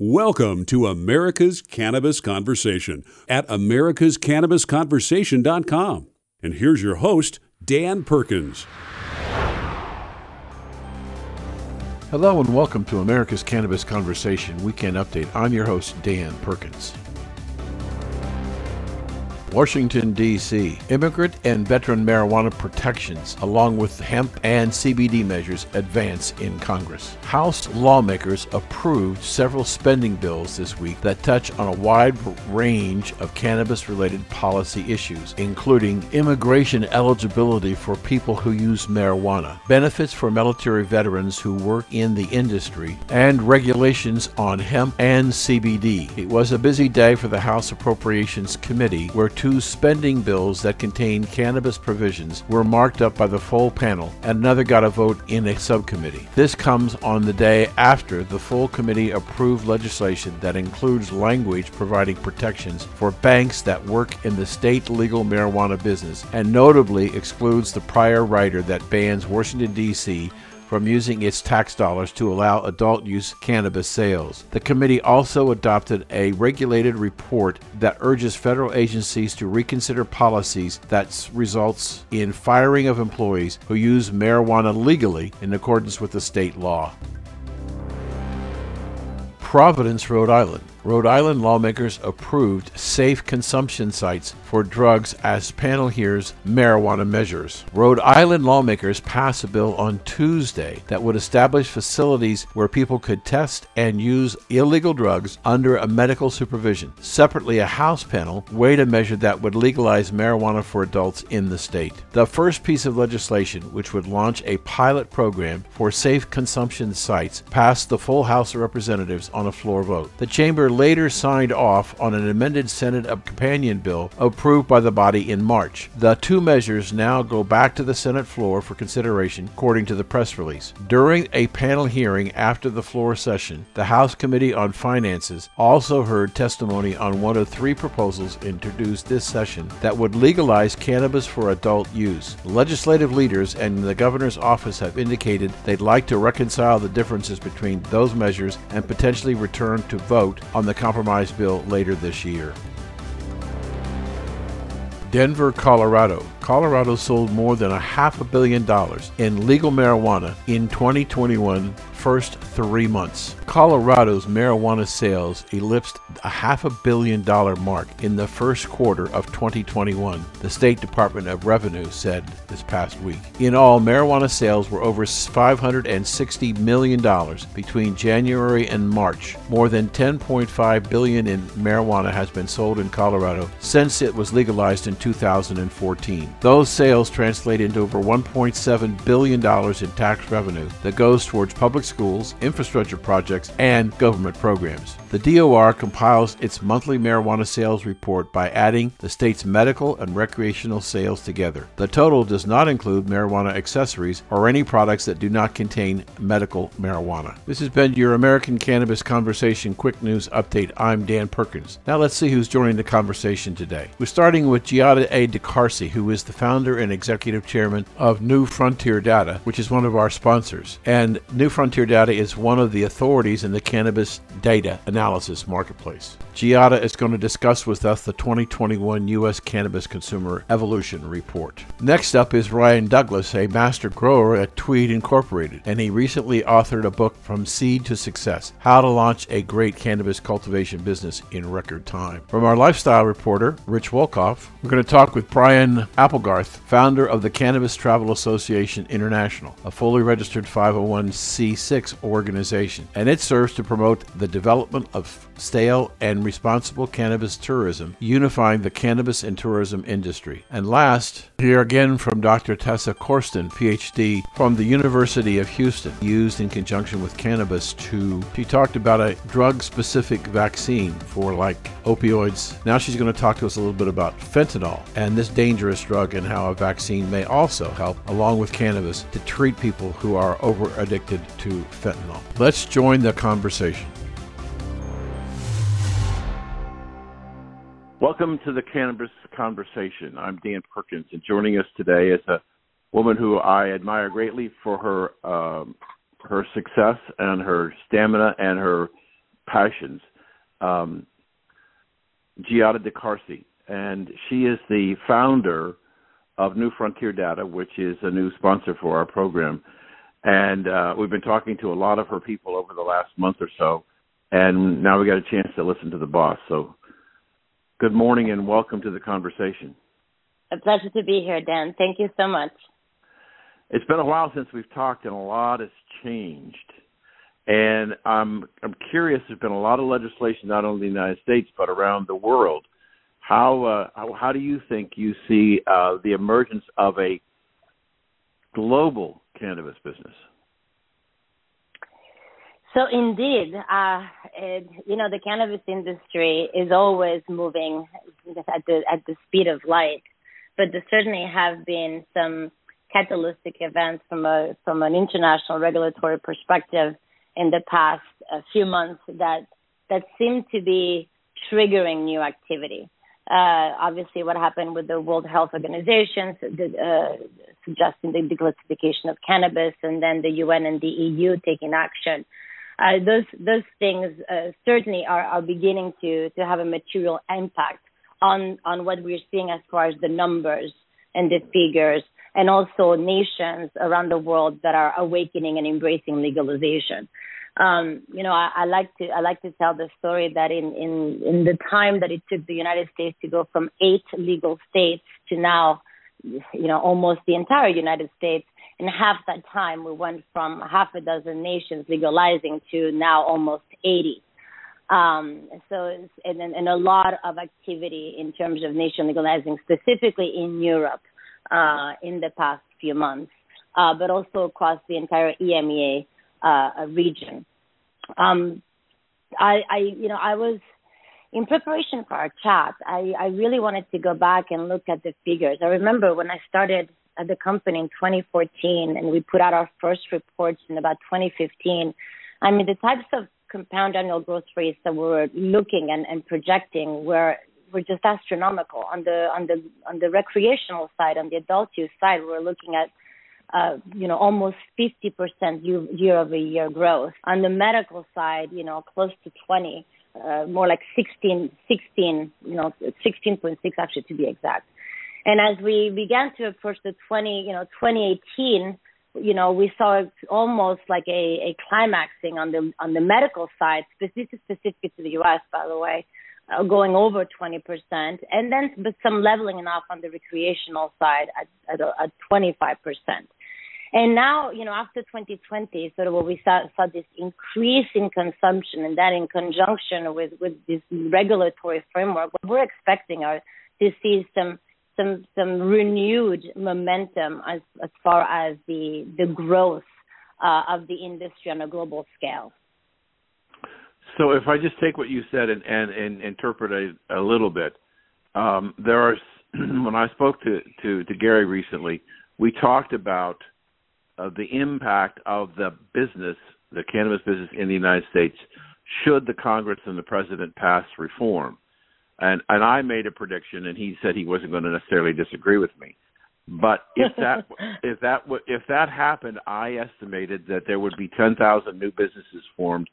Welcome to America's Cannabis Conversation at americascannabisconversation.com. And here's your host, Dan Perkins. Hello and welcome to America's Cannabis Conversation Weekend Update. I'm your host, Dan Perkins. Washington, D.C. Immigrant and veteran marijuana protections, along with hemp and CBD measures, advance in Congress. House lawmakers approved several spending bills this week that touch on a wide range of cannabis related policy issues, including immigration eligibility for people who use marijuana, benefits for military veterans who work in the industry, and regulations on hemp and CBD. It was a busy day for the House Appropriations Committee, where two two spending bills that contained cannabis provisions were marked up by the full panel, and another got a vote in a subcommittee. This comes on the day after the full committee approved legislation that includes language providing protections for banks that work in the state legal marijuana business, and notably excludes the prior rider that bans Washington, D.C from using its tax dollars to allow adult use cannabis sales. The committee also adopted a regulated report that urges federal agencies to reconsider policies that results in firing of employees who use marijuana legally in accordance with the state law. Providence, Rhode Island Rhode Island lawmakers approved safe consumption sites for drugs as panel hears marijuana measures. Rhode Island lawmakers passed a bill on Tuesday that would establish facilities where people could test and use illegal drugs under a medical supervision. Separately, a House panel weighed a measure that would legalize marijuana for adults in the state. The first piece of legislation, which would launch a pilot program for safe consumption sites, passed the full House of Representatives on a floor vote. The chamber later signed off on an amended Senate companion bill approved by the body in March. The two measures now go back to the Senate floor for consideration, according to the press release. During a panel hearing after the floor session, the House Committee on Finances also heard testimony on one of three proposals introduced this session that would legalize cannabis for adult use. Legislative leaders and the governor's office have indicated they'd like to reconcile the differences between those measures and potentially return to vote on the compromise bill later this year. Denver, Colorado. Colorado sold more than a half a billion dollars in legal marijuana in 2021 first three months. Colorado's marijuana sales eclipsed a half a billion dollar mark in the first quarter of 2021, the State Department of Revenue said this past week. In all, marijuana sales were over $560 million between January and March. More than 10.5 billion in marijuana has been sold in Colorado since it was legalized in 2014. Those sales translate into over $1.7 billion in tax revenue that goes towards public schools, infrastructure projects, and government programs. The DOR compiles its monthly marijuana sales report by adding the state's medical and recreational sales together. The total does not include marijuana accessories or any products that do not contain medical marijuana. This has been your American Cannabis Conversation Quick News Update. I'm Dan Perkins. Now let's see who's joining the conversation today. We're starting with Giada A. DeCarcy, who is the founder and executive chairman of New Frontier Data, which is one of our sponsors. And New Frontier Data is one of the authorities in the cannabis data analysis analysis marketplace. Giada is going to discuss with us the 2021 U.S. Cannabis Consumer Evolution Report. Next up is Ryan Douglas, a master grower at Tweed Incorporated, and he recently authored a book, From Seed to Success How to Launch a Great Cannabis Cultivation Business in Record Time. From our lifestyle reporter, Rich Wolkoff, we're going to talk with Brian Applegarth, founder of the Cannabis Travel Association International, a fully registered 501c6 organization, and it serves to promote the development of stale and responsible cannabis tourism, unifying the cannabis and tourism industry. And last, here again from Dr. Tessa Kosten, PhD from the University of Houston, used in conjunction with cannabis to, she talked about a drug specific vaccine for like opioids. Now she's going to talk to us a little bit about fentanyl and this dangerous drug and how a vaccine may also help, along with cannabis, to treat people who are over addicted to fentanyl. Let's join the conversation. Welcome to the Cannabis Conversation. I'm Dan Perkins, and joining us today is a woman who I admire greatly for her um, her success and her stamina and her passions, um, Giada DeCarsi, and she is the founder of New Frontier Data, which is a new sponsor for our program. And uh, we've been talking to a lot of her people over the last month or so, and now we got a chance to listen to the boss. So, good morning and welcome to the conversation. A pleasure to be here, Dan. Thank you so much. It's been a while since we've talked, and a lot has changed. And I'm I'm curious. There's been a lot of legislation, not only in the United States but around the world. How uh, how, how do you think you see uh, the emergence of a global cannabis business? So indeed, uh, it, you know, the cannabis industry is always moving at the at the speed of light, but there certainly have been some catalytic events from a from an international regulatory perspective in the past few months that that seem to be triggering new activity. Uh, obviously, what happened with the World Health Organization uh, suggesting the declassification of cannabis, and then the UN and the EU taking action. Uh, those those things uh, certainly are, are beginning to to have a material impact on on what we're seeing as far as the numbers and the figures, and also nations around the world that are awakening and embracing legalization. Um, you know, I, I like to I like to tell the story that in, in in the time that it took the United States to go from eight legal states to now, you know, almost the entire United States, in half that time we went from half a dozen nations legalizing to now almost 80. Um, so and, and a lot of activity in terms of nation legalizing, specifically in Europe, uh, in the past few months, uh, but also across the entire EMEA uh, region. Um, I, I, you know, I was in preparation for our chat. I, I really wanted to go back and look at the figures. I remember when I started at the company in 2014, and we put out our first reports in about 2015. I mean, the types of compound annual growth rates that we were looking and, and projecting were were just astronomical. On the on the on the recreational side, on the adult use side, we we're looking at uh, you know, almost 50% year-over-year growth. On the medical side, you know, close to 20, uh, more like 16, 16, you know, 16.6 actually to be exact. And as we began to approach the 20, you know, 2018, you know, we saw almost like a, a climaxing on the on the medical side, specific specific to the U.S. By the way, uh, going over 20%, and then but some leveling off on the recreational side at, at, at 25%. And now, you know, after 2020, sort of what we saw, saw this increase in consumption, and that in conjunction with, with this regulatory framework, what we're expecting are to see some some some renewed momentum as as far as the the growth uh, of the industry on a global scale. So, if I just take what you said and and, and interpret it a little bit, um, there are when I spoke to, to to Gary recently, we talked about of the impact of the business, the cannabis business in the United States, should the Congress and the President pass reform. And and I made a prediction, and he said he wasn't going to necessarily disagree with me. But if that if that if that happened, I estimated that there would be 10,000 new businesses formed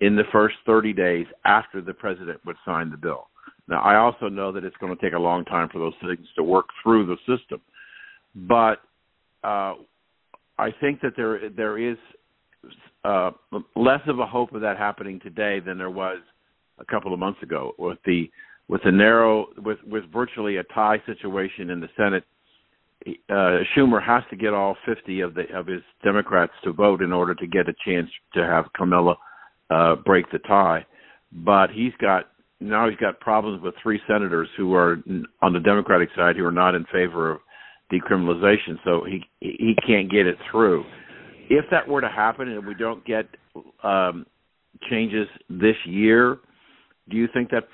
in the first 30 days after the president would sign the bill. Now, I also know that it's going to take a long time for those things to work through the system. But uh, I think that there there is uh, less of a hope of that happening today than there was a couple of months ago with the with a narrow with with virtually a tie situation in the Senate. Uh, Schumer has to get all 50 of the of his Democrats to vote in order to get a chance to have Kamala uh, break the tie. But he's got now he's got problems with three senators who are on the Democratic side who are not in favor of decriminalization, so he he can't get it through. If that were to happen and we don't get um, changes this year, do you think that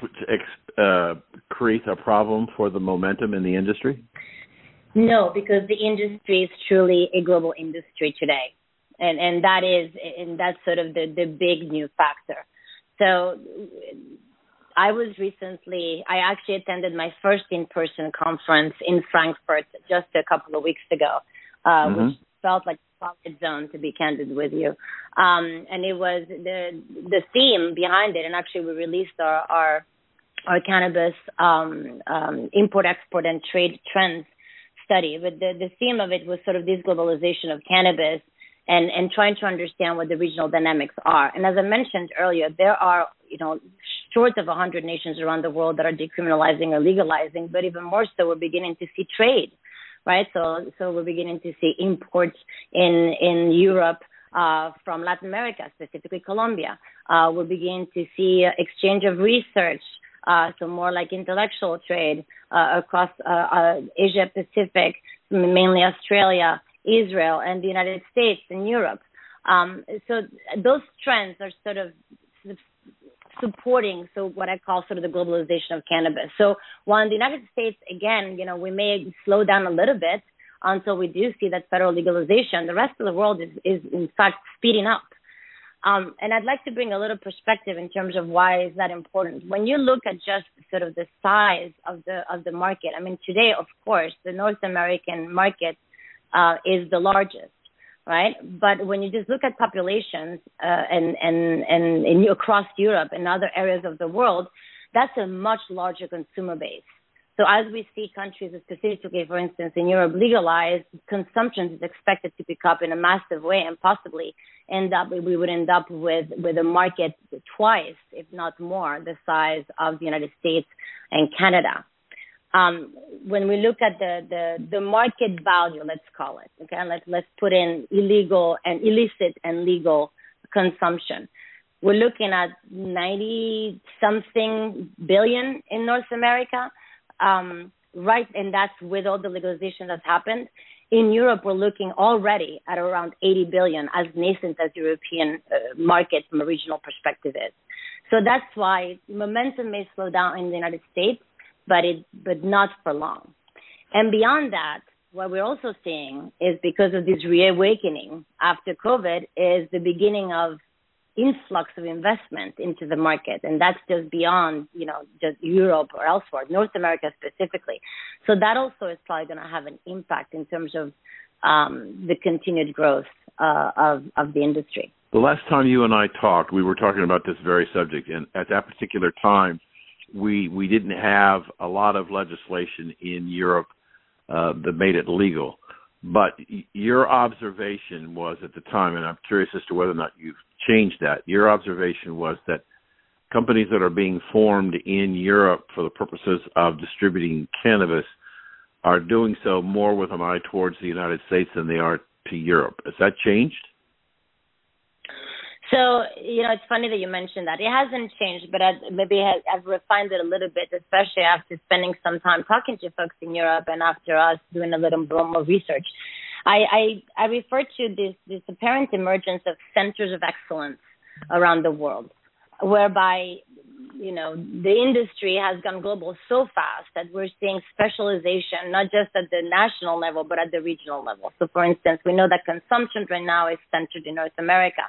uh, creates a problem for the momentum in the industry? No, because the industry is truly a global industry today, and and that is and that's sort of the the big new factor. So I was recently, I actually attended my first in person conference in Frankfurt just a couple of weeks ago, uh, mm-hmm. which felt like twilight zone, to be candid with you. Um, and it was the the theme behind it. And actually, we released our our, our cannabis um, um, import, export, and trade trends study. But the the theme of it was sort of this globalization of cannabis and and trying to understand what the regional dynamics are. And as I mentioned earlier, there are you know short of 100 nations around the world that are decriminalizing or legalizing, but even more so, we're beginning to see trade, right? So so we're beginning to see imports in in Europe. Uh, from Latin America, specifically Colombia, uh, we're beginning to see exchange of research, uh, so more like intellectual trade uh, across uh, uh, Asia Pacific, mainly Australia, Israel and the United States and Europe. Um, so those trends are sort of supporting so what I call sort of the globalization of cannabis. So while in the United States, again, you know, we may slow down a little bit until we do see that federal legalization, the rest of the world is, is in fact speeding up. Um, and I'd like to bring a little perspective in terms of why is that important. When you look at just sort of the size of the of the market, I mean, today, of course, the North American market uh, is the largest, right? But when you just look at populations uh, and, and, and, and across Europe and other areas of the world, that's a much larger consumer base. So as we see countries, specifically, for instance, in Europe, legalize, consumption is expected to pick up in a massive way, and possibly end up we would end up with with a market twice, if not more, the size of the United States and Canada um, when we look at the, the, the market value, let's call it, okay, let's, let's put in illegal and illicit and legal consumption. We're looking at 90 something billion in North America, um, right? And that's with all the legalization that's happened. In Europe, we're looking already at around 80 billion, as nascent as European uh, market from a regional perspective is. So that's why momentum may slow down in the United States but it but not for long. And beyond that, what we're also seeing is because of this reawakening after COVID is the beginning of influx of investment into the market. And that's just beyond you know just europe or elsewhere north america specifically. So that also is probably going to have an impact in terms of um, the continued growth uh, of, of the industry. The last time you and i talked we were talking about this very subject. And at that particular time we we didn't have a lot of legislation in Europe uh, that made it legal. But your observation was at the time, and I'm curious as to whether or not you've changed that. Your observation was that companies that are being formed in Europe for the purposes of distributing cannabis are doing so more with an eye towards the United States than they are to Europe. Has that changed? So, you know, it's funny that you mentioned that. It hasn't changed, but I've, maybe I've refined it a little bit, especially after spending some time talking to folks in Europe and after us doing a little more research. I, I, I refer to this, this apparent emergence of centers of excellence around the world, whereby, you know, the industry has gone global so fast that we're seeing specialization, not just at the national level, but at the regional level. So, for instance, we know that consumption right now is centered in North America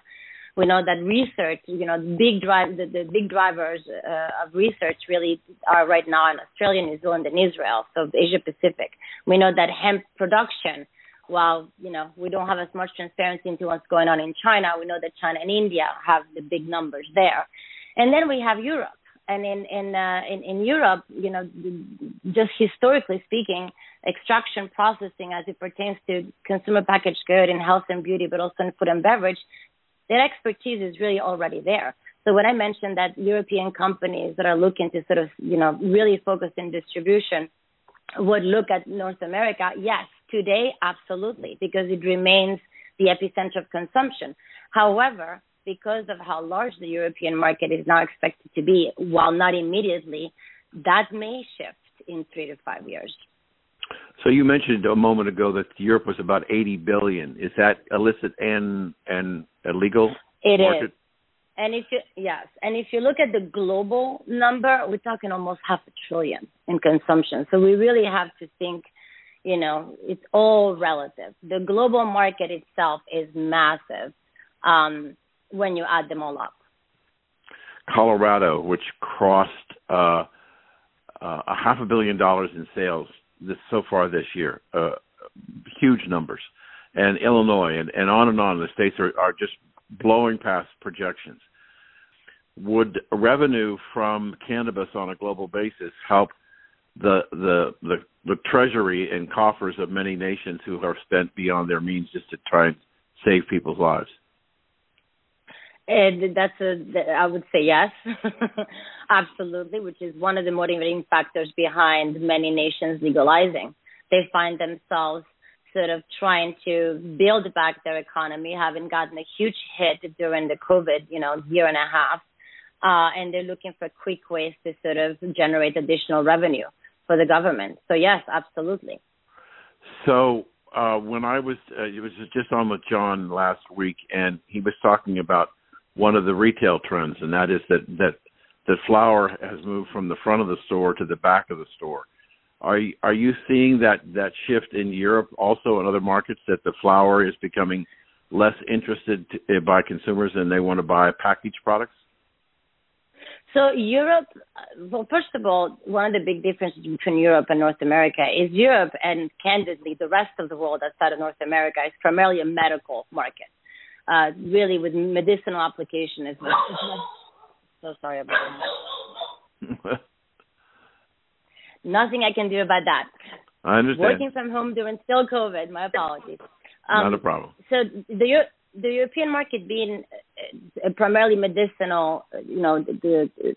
we know that research, you know, big drive, the, the big drivers uh, of research really are right now in Australia, New Zealand, and Israel, so Asia Pacific. We know that hemp production, while you know we don't have as much transparency into what's going on in China, we know that China and India have the big numbers there, and then we have Europe. And in in uh, in, in Europe, you know, just historically speaking, extraction processing as it pertains to consumer packaged good in health and beauty, but also in food and beverage, that expertise is really already there. So when I mentioned that European companies that are looking to sort of, you know, really focus in distribution would look at North America, yes, today, absolutely, because it remains the epicenter of consumption. However, because of how large the European market is now expected to be, while not immediately, that may shift in three to five years. So you mentioned a moment ago that Europe was about 80 billion. Is that illicit and and illegal? It market? is. And if you yes, and if you look at the global number, we're talking almost half a trillion in consumption. So we really have to think, you know, it's all relative. The global market itself is massive um, when you add them all up. Colorado, which crossed uh, uh, a half a billion dollars in sales this so far this year. Uh, huge numbers. and Illinois, and, and on and on. The states are, are just blowing past projections. Would revenue from cannabis on a global basis help the the the, the treasury and coffers of many nations who are spent beyond their means just to try and save people's lives? And that's a, I would say yes, absolutely, which is one of the motivating factors behind many nations legalizing. They find themselves sort of trying to build back their economy, having gotten a huge hit during the COVID, you know, year and a half, uh, and they're looking for quick ways to sort of generate additional revenue for the government. So yes, absolutely. So uh, when I was, uh, it was just on with John last week, and he was talking about one of the retail trends, and that is that that that flower has moved from the front of the store to the back of the store. Are are you seeing that that shift in Europe also in other markets that the flower is becoming less interested to, uh, by consumers and they want to buy packaged products? So Europe, well, first of all, one of the big differences between Europe and North America is Europe and candidly the rest of the world outside of North America is primarily a medical market, uh, really with medicinal application as well. so sorry about that. Nothing I can do about that. I understand. Working from home during still COVID. My apologies. Um, Not a problem. So the the European market being uh, primarily medicinal, you know, the, the,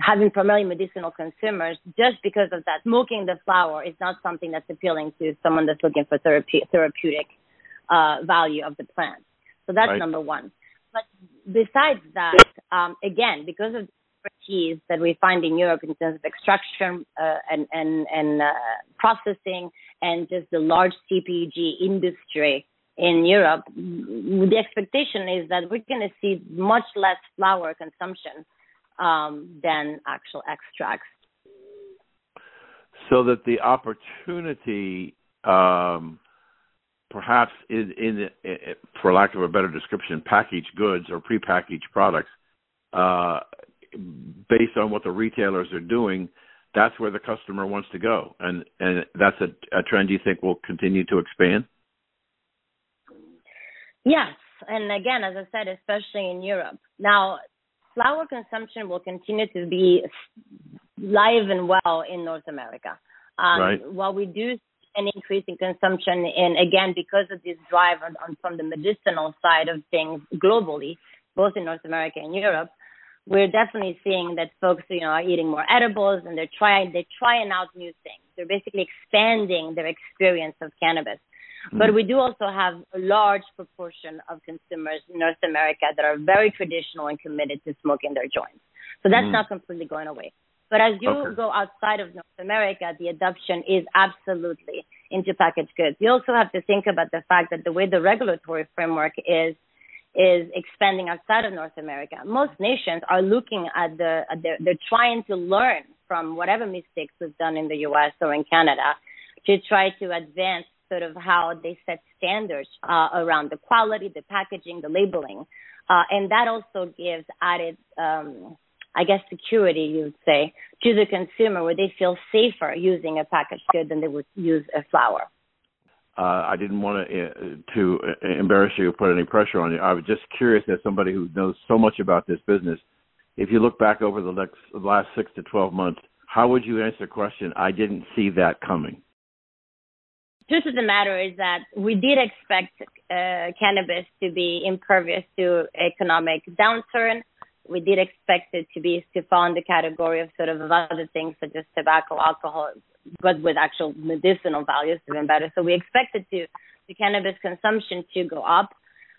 having primarily medicinal consumers, just because of that, smoking the flower is not something that's appealing to someone that's looking for therapy, therapeutic uh, value of the plant. So that's right. number one. But besides that, um, again, because of the expertise that we find in Europe in terms of extraction uh, and and and uh, processing, and just the large CPG industry in Europe, the expectation is that we're going to see much less flower consumption um, than actual extracts. So that the opportunity, um, perhaps in, in, in, for lack of a better description, packaged goods or prepackaged products, uh, based on what the retailers are doing, that's where the customer wants to go, and and that's a, a trend you think will continue to expand. Yes, and again, as I said, especially in Europe. Now, flower consumption will continue to be live and well in North America. Um, right. While we do an increase in consumption, and again, because of this drive on, on, from the medicinal side of things globally, both in North America and Europe, we're definitely seeing that folks, you know, are eating more edibles and they're trying they're trying out new things. They're basically expanding their experience of cannabis. Mm-hmm. But we do also have a large proportion of consumers in North America that are very traditional and committed to smoking their joints. So that's mm-hmm. not completely going away. But as you okay. go outside of North America, the adoption is absolutely into packaged goods. You also have to think about the fact that the way the regulatory framework is is expanding outside of North America. Most nations are looking at the at the, they're trying to learn from whatever mistakes we've done in the U.S. or in Canada to try to advance sort of how they set standards uh, around the quality, the packaging, the labeling, uh, and that also gives added, um, I guess, security you would say to the consumer, where they feel safer using a packaged good than they would use a flower. Uh, I didn't want to uh, to embarrass you or put any pressure on you. I was just curious, as somebody who knows so much about this business, if you look back over the next, last six to twelve months, how would you answer the question? I didn't see that coming truth of the matter is that we did expect uh, cannabis to be impervious to economic downturn. We did expect it to be to fall in the category of sort of other things such as tobacco, alcohol, but with actual medicinal values even better. So we expected to the cannabis consumption to go up.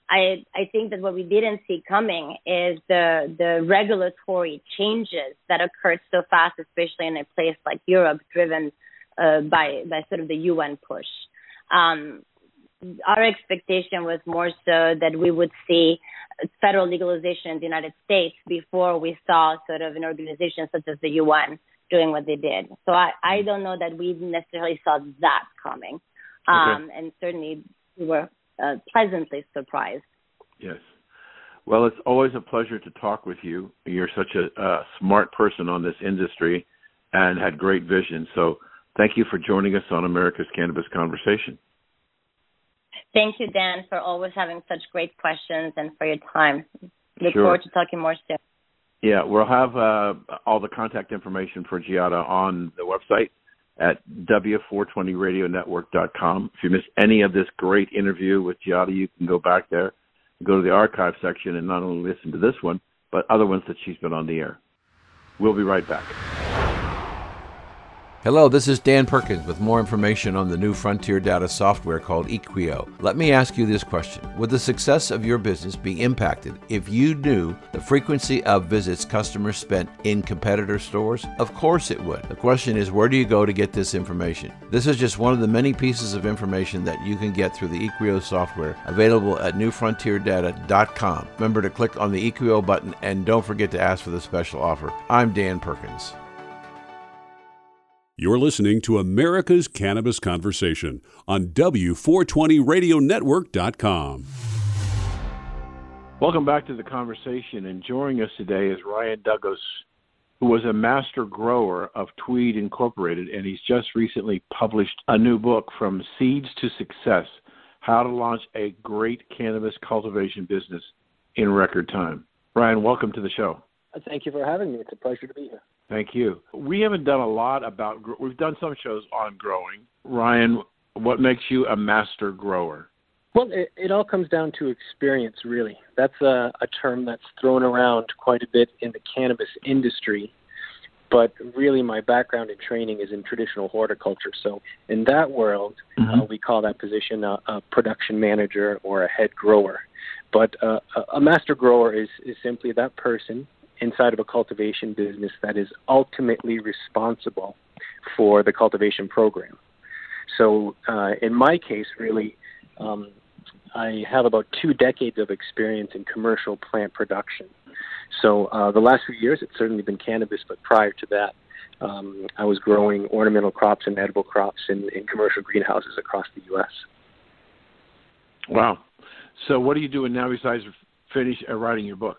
I I think that what we didn't see coming is the the regulatory changes that occurred so fast, especially in a place like Europe, driven uh, by by sort of the UN push. Um, our expectation was more so that we would see federal legalization in the United States before we saw sort of an organization such as the UN doing what they did. So I, I don't know that we necessarily saw that coming. Um, okay. And certainly we were uh, pleasantly surprised. Yes. Well, it's always a pleasure to talk with you. You're such a, a smart person on this industry and had great vision. So Thank you for joining us on America's Cannabis Conversation. Thank you, Dan, for always having such great questions and for your time. Look sure. forward to talking more soon. Yeah, we'll have uh, all the contact information for Giada on the website at w420radionetwork.com. If you miss any of this great interview with Giada, you can go back there, go to the archive section, and not only listen to this one, but other ones that she's been on the air. We'll be right back. Hello, this is Dan Perkins with more information on the new frontier data software called Equio. Let me ask you this question Would the success of your business be impacted if you knew the frequency of visits customers spent in competitor stores? Of course it would. The question is where do you go to get this information? This is just one of the many pieces of information that you can get through the Equio software available at newfrontierdata.com. Remember to click on the Equio button and don't forget to ask for the special offer. I'm Dan Perkins. You're listening to America's Cannabis Conversation on W420RadioNetwork.com. Welcome back to the conversation. And joining us today is Ryan Douglas, who was a master grower of Tweed Incorporated, and he's just recently published a new book, From Seeds to Success How to Launch a Great Cannabis Cultivation Business in Record Time. Ryan, welcome to the show. Thank you for having me. It's a pleasure to be here. Thank you. We haven't done a lot about. We've done some shows on growing. Ryan, what makes you a master grower? Well, it, it all comes down to experience, really. That's a, a term that's thrown around quite a bit in the cannabis industry. But really, my background and training is in traditional horticulture. So, in that world, mm-hmm. uh, we call that position a, a, production manager or a head grower. But uh, a master grower is, is simply that person inside of a cultivation business that is ultimately responsible for the cultivation program. So, uh, in my case, really, um, I have about two decades of experience in commercial plant production. So, uh, the last few years, it's certainly been cannabis, but prior to that, um, I was growing ornamental crops and edible crops in, in commercial greenhouses across the U.S. Wow. So, what are you doing now besides finish uh, writing your book?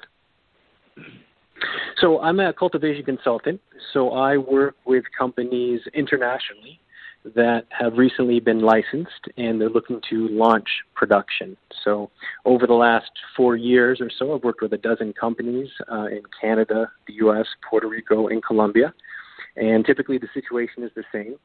So I'm a cultivation consultant. So I work with companies internationally that have recently been licensed and they're looking to launch production. So over the last four years or so, I've worked with a dozen companies uh, in Canada, the U.S., Puerto Rico, and Colombia. And typically the situation is the same.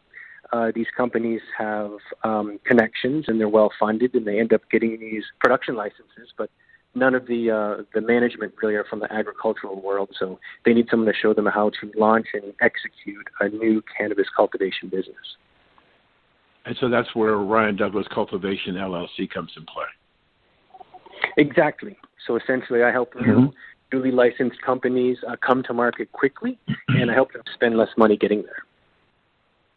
Uh, these companies have um, connections and they're well funded and they end up getting these production licenses, but none of the uh, the management really are from the agricultural world, so they need someone to show them how to launch and execute a new cannabis cultivation business. And so that's where Ryan Douglas Cultivation LLC comes in play. Exactly. So essentially, I help mm-hmm. newly licensed companies uh, come to market quickly, and I help them spend less money getting there.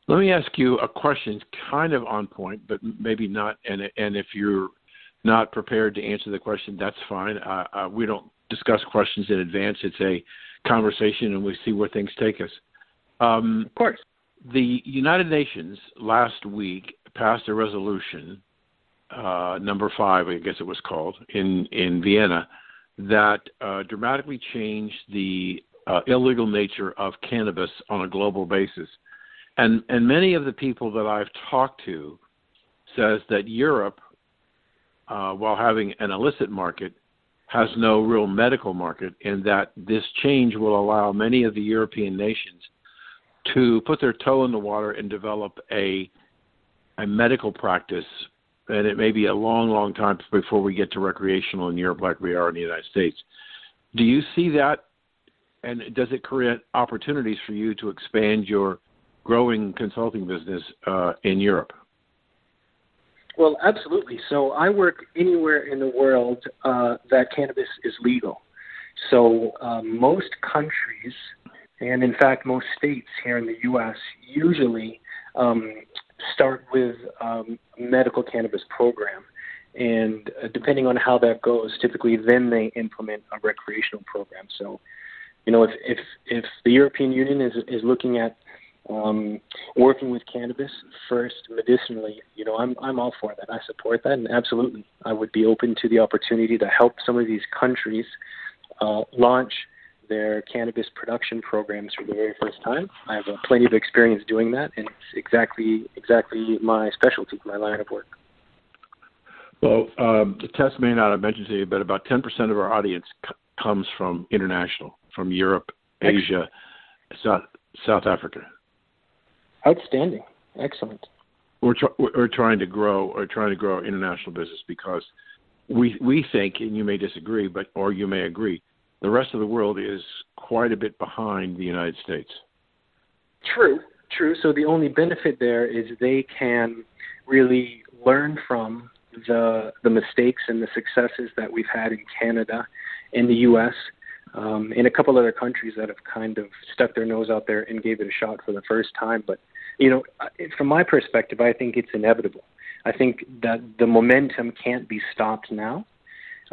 Let me ask you a question, kind of on point, but maybe not. And and if you're not prepared to answer the question, that's fine. Uh, uh, we don't discuss questions in advance. It's a conversation, and we see where things take us. Um, of course. The United Nations last week passed a resolution, uh, number five, I guess it was called, in, in Vienna, that uh, dramatically changed the uh, illegal nature of cannabis on a global basis. And, and many of the people that I've talked to says that Europe uh, while having an illicit market, has no real medical market, and that this change will allow many of the European nations to put their toe in the water and develop a a medical practice. And it may be a long, long time before we get to recreational in Europe like we are in the United States. Do you see that? And does it create opportunities for you to expand your growing consulting business uh, in Europe? Well, absolutely. So I work anywhere in the world uh, that cannabis is legal. So um, most countries, and in fact most states here in the U.S., usually um, start with um, medical cannabis program. And uh, depending on how that goes, typically then they implement a recreational program. So, you know, if if, if the European Union is is looking at um, working with cannabis first medicinally, you know, I'm I'm all for that. I support that, and absolutely, I would be open to the opportunity to help some of these countries uh, launch their cannabis production programs for the very first time. I have uh, plenty of experience doing that, and it's exactly exactly my specialty, my line of work. Well, um, the test may not have mentioned to you, but about 10% of our audience c- comes from international, from Europe, Asia, South, South Africa. Outstanding. Excellent. We're, tr- we're trying to grow or trying to grow our international business because we we think, and you may disagree, but or you may agree, the rest of the world is quite a bit behind the United States. True, true. So the only benefit there is they can really learn from the the mistakes and the successes that we've had in Canada, in the U.S., um, in a couple other countries that have kind of stuck their nose out there and gave it a shot for the first time. But you know, from my perspective, I think it's inevitable. I think that the momentum can't be stopped now.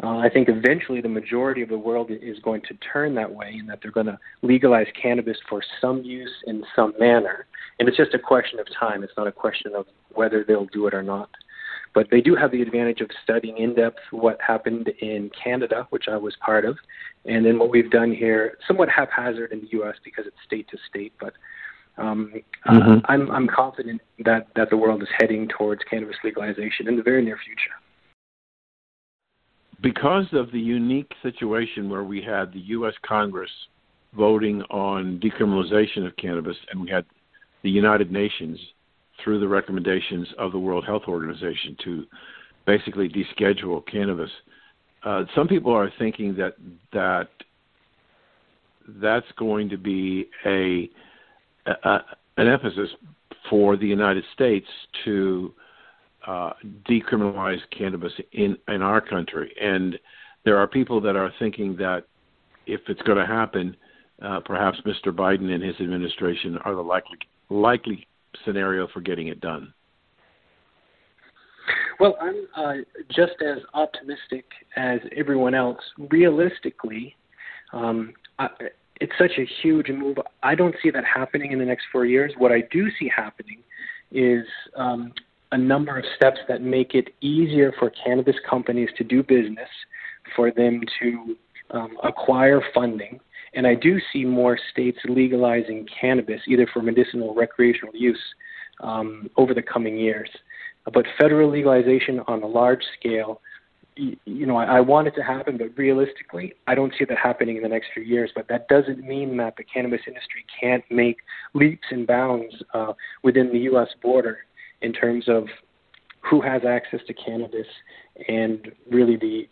Uh, I think eventually the majority of the world is going to turn that way and that they're going to legalize cannabis for some use in some manner. And it's just a question of time. It's not a question of whether they'll do it or not. But they do have the advantage of studying in depth what happened in Canada, which I was part of, and then what we've done here, somewhat haphazard in the U.S. because it's state to state. But um, mm-hmm. uh, I'm, I'm confident that, that the world is heading towards cannabis legalization in the very near future. Because of the unique situation where we had the U.S. Congress voting on decriminalization of cannabis, and we had the United Nations through the recommendations of the World Health Organization to basically deschedule cannabis. Uh, some people are thinking that that that's going to be a a, an emphasis for the United States to uh, decriminalize cannabis in in our country, and there are people that are thinking that if it's going to happen, uh, perhaps Mr. Biden and his administration are the likely likely scenario for getting it done. Well, I'm uh, just as optimistic as everyone else. Realistically, um, I, it's such a huge move. I don't see that happening in the next four years. What I do see happening is um, a number of steps that make it easier for cannabis companies to do business, for them to um, acquire funding. And I do see more states legalizing cannabis, either for medicinal or recreational use, um, over the coming years. But federal legalization on a large scale you know, I, I want it to happen, but realistically, I don't see that happening in the next few years. But that doesn't mean that the cannabis industry can't make leaps and bounds uh, within the U.S. border in terms of who has access to cannabis and really the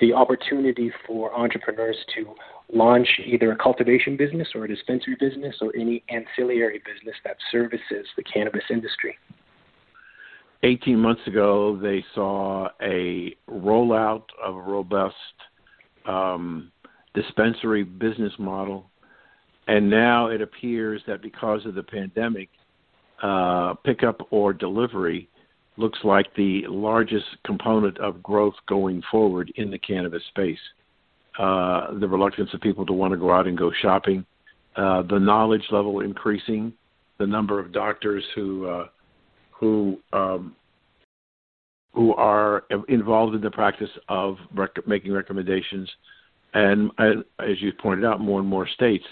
the opportunity for entrepreneurs to launch either a cultivation business or a dispensary business or any ancillary business that services the cannabis industry. 18 months ago, they saw a rollout of a robust um, dispensary business model. And now it appears that because of the pandemic, uh, pickup or delivery looks like the largest component of growth going forward in the cannabis space. Uh, the reluctance of people to want to go out and go shopping, uh, the knowledge level increasing, the number of doctors who uh, who um, who are involved in the practice of rec- making recommendations, and, as you pointed out, more and more states.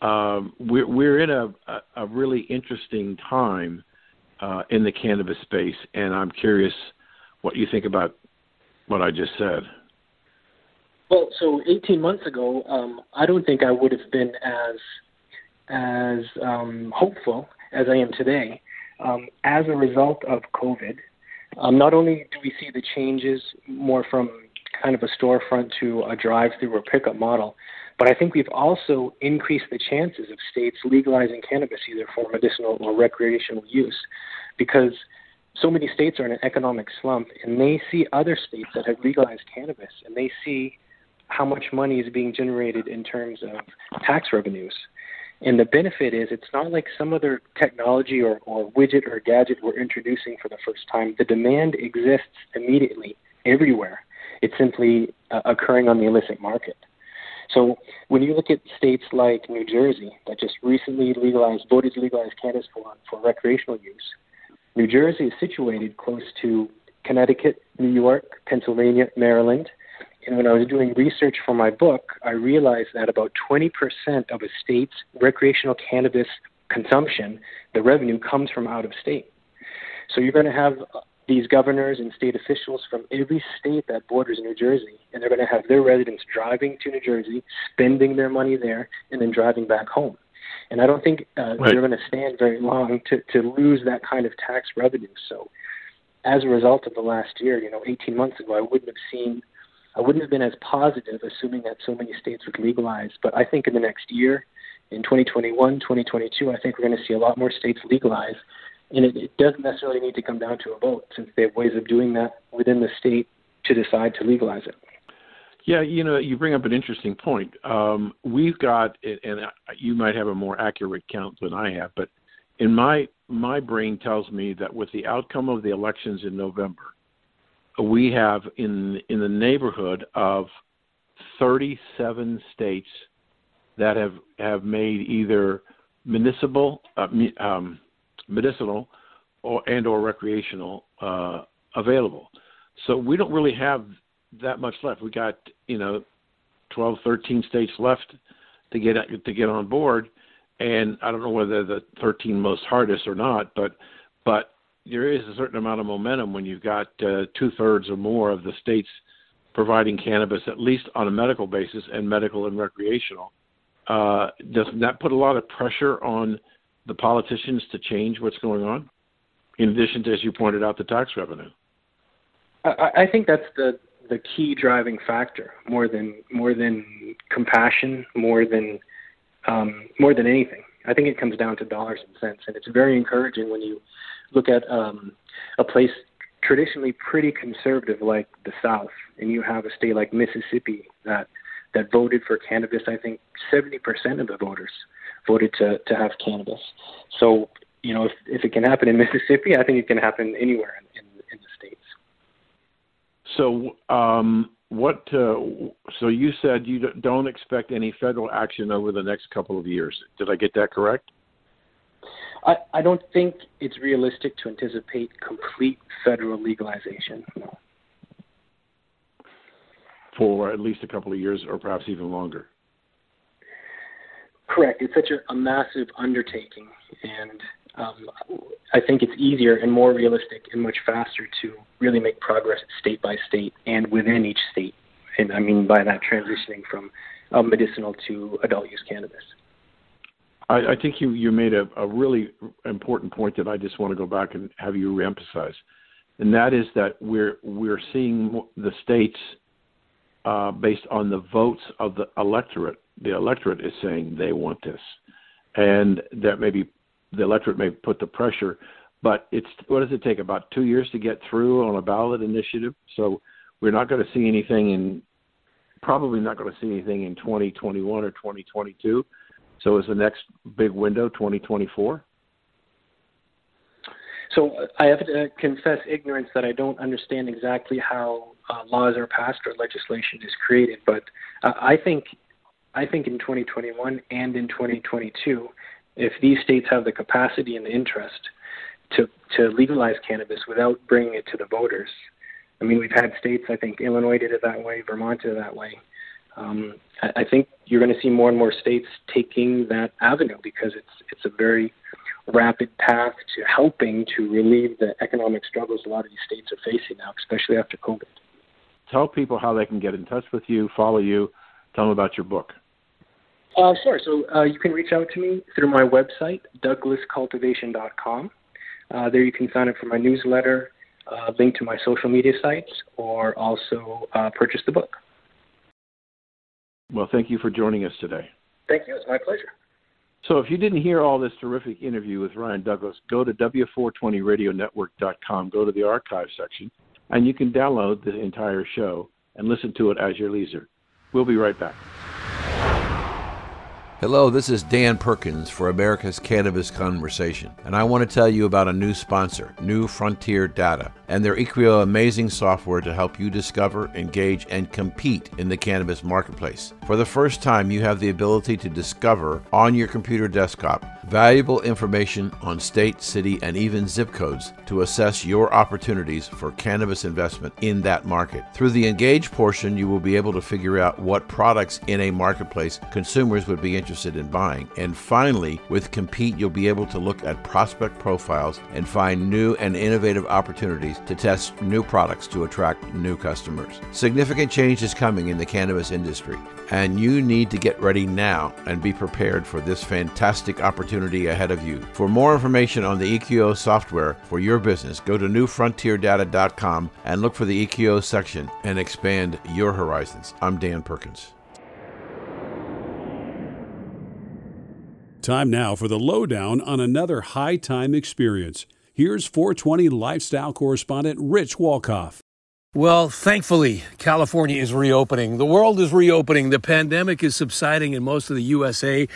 Um, we're, we're in a, a, really interesting time uh, in the cannabis space, and I'm curious what you think about what I just said. Well, so 18 months ago, um, I don't think I would have been as as um, hopeful as I am today. Um, as a result of COVID, um, not only do we see the changes more from kind of a storefront to a drive-through or pickup model, but I think we've also increased the chances of states legalizing cannabis either for medicinal or recreational use because so many states are in an economic slump and they see other states that have legalized cannabis and they see how much money is being generated in terms of tax revenues. And the benefit is it's not like some other technology or, or widget or gadget we're introducing for the first time. The demand exists immediately everywhere. It's simply uh, occurring on the illicit market. So when you look at states like New Jersey that just recently legalized, voted to legalize cannabis for, for recreational use, New Jersey is situated close to Connecticut, New York, Pennsylvania, Maryland, and when I was doing research for my book, I realized that about 20% of a state's recreational cannabis consumption, the revenue comes from out of state. So you're going to have these governors and state officials from every state that borders New Jersey, and they're going to have their residents driving to New Jersey, spending their money there, and then driving back home. And I don't think uh, right. they're going to stand very long to, to lose that kind of tax revenue. So, as a result of the last year, you know, 18 months ago, I wouldn't have seen, I wouldn't have been as positive, assuming that so many states would legalize. But I think in the next year, in 2021, 2022, I think we're going to see a lot more states legalize and it, it doesn't necessarily need to come down to a vote, since they have ways of doing that within the state to decide to legalize it. Yeah, you know, you bring up an interesting point. Um, we've got, and you might have a more accurate count than I have, but in my my brain tells me that with the outcome of the elections in November, we have in in the neighborhood of 37 states that have have made either municipal uh, um, medicinal or and or recreational uh, available. So we don't really have that much left. We got you know 12, 13 states left to get to get on board, and I don't know whether the 13 most hardest or not, but but there is a certain amount of momentum when you've got uh, two thirds or more of the states providing cannabis at least on a medical basis and medical and recreational. Uh, doesn't that put a lot of pressure on the politicians to change what's going on? In addition to, as you pointed out, the tax revenue. I, I think that's the the key driving factor more than more than compassion, more than um, more than anything. I think it comes down to dollars and cents, and it's very encouraging when you look at um, a place traditionally pretty conservative like the South, and you have a state like Mississippi that that voted for cannabis. I think 70% of the voters voted to to have cannabis. So you know, if if it can happen in Mississippi, I think it can happen anywhere in in, in the states. So um, what? Uh, so you said you don't expect any federal action over the next couple of years. Did I get that correct? I, I don't think it's realistic to anticipate complete federal legalization. No. For at least a couple of years, or perhaps even longer. Correct. It's such a, a massive undertaking, and um, I think it's easier and more realistic and much faster to really make progress state by state and within each state. And I mean by that transitioning from uh, medicinal to adult use cannabis. I, I think you, you made a, a really important point that I just want to go back and have you reemphasize, and that is that we're we're seeing the states uh, based on the votes of the electorate the electorate is saying they want this, and that maybe the electorate may put the pressure. But it's what does it take about two years to get through on a ballot initiative? So we're not going to see anything in probably not going to see anything in 2021 or 2022. So is the next big window 2024? So uh, I have to confess ignorance that I don't understand exactly how uh, laws are passed or legislation is created, but uh, I think I think in 2021 and in 2022, if these states have the capacity and the interest to to legalize cannabis without bringing it to the voters, I mean, we've had states. I think Illinois did it that way, Vermont did it that way. Um, I, I think you're going to see more and more states taking that avenue because it's it's a very rapid path to helping to relieve the economic struggles a lot of these states are facing now, especially after COVID. Tell people how they can get in touch with you, follow you, tell them about your book. Uh, sure. So uh, you can reach out to me through my website, douglascultivation.com. Uh, there you can sign up for my newsletter, uh, link to my social media sites, or also uh, purchase the book. Well, thank you for joining us today. Thank you. It's my pleasure. So, if you didn't hear all this terrific interview with Ryan Douglas, go to W420radionetwork.com, go to the archive section, and you can download the entire show and listen to it as your leisure. We'll be right back. Hello, this is Dan Perkins for America's Cannabis Conversation, and I want to tell you about a new sponsor, New Frontier Data, and their Equio amazing software to help you discover, engage, and compete in the cannabis marketplace. For the first time, you have the ability to discover on your computer desktop valuable information on state, city, and even zip codes to assess your opportunities for cannabis investment in that market. Through the Engage portion, you will be able to figure out what products in a marketplace consumers would be interested in buying. And finally, with Compete, you'll be able to look at prospect profiles and find new and innovative opportunities to test new products to attract new customers. Significant change is coming in the cannabis industry, and you need to get ready now and be prepared for this fantastic opportunity ahead of you. For more information on the Equio software for your business, go to newfrontierdata.com and look for the Equio section and expand your horizons. I'm Dan Perkins. Time now for the lowdown on another high time experience. Here's 420 lifestyle correspondent Rich Walkoff. Well, thankfully, California is reopening. The world is reopening. The pandemic is subsiding in most of the USA,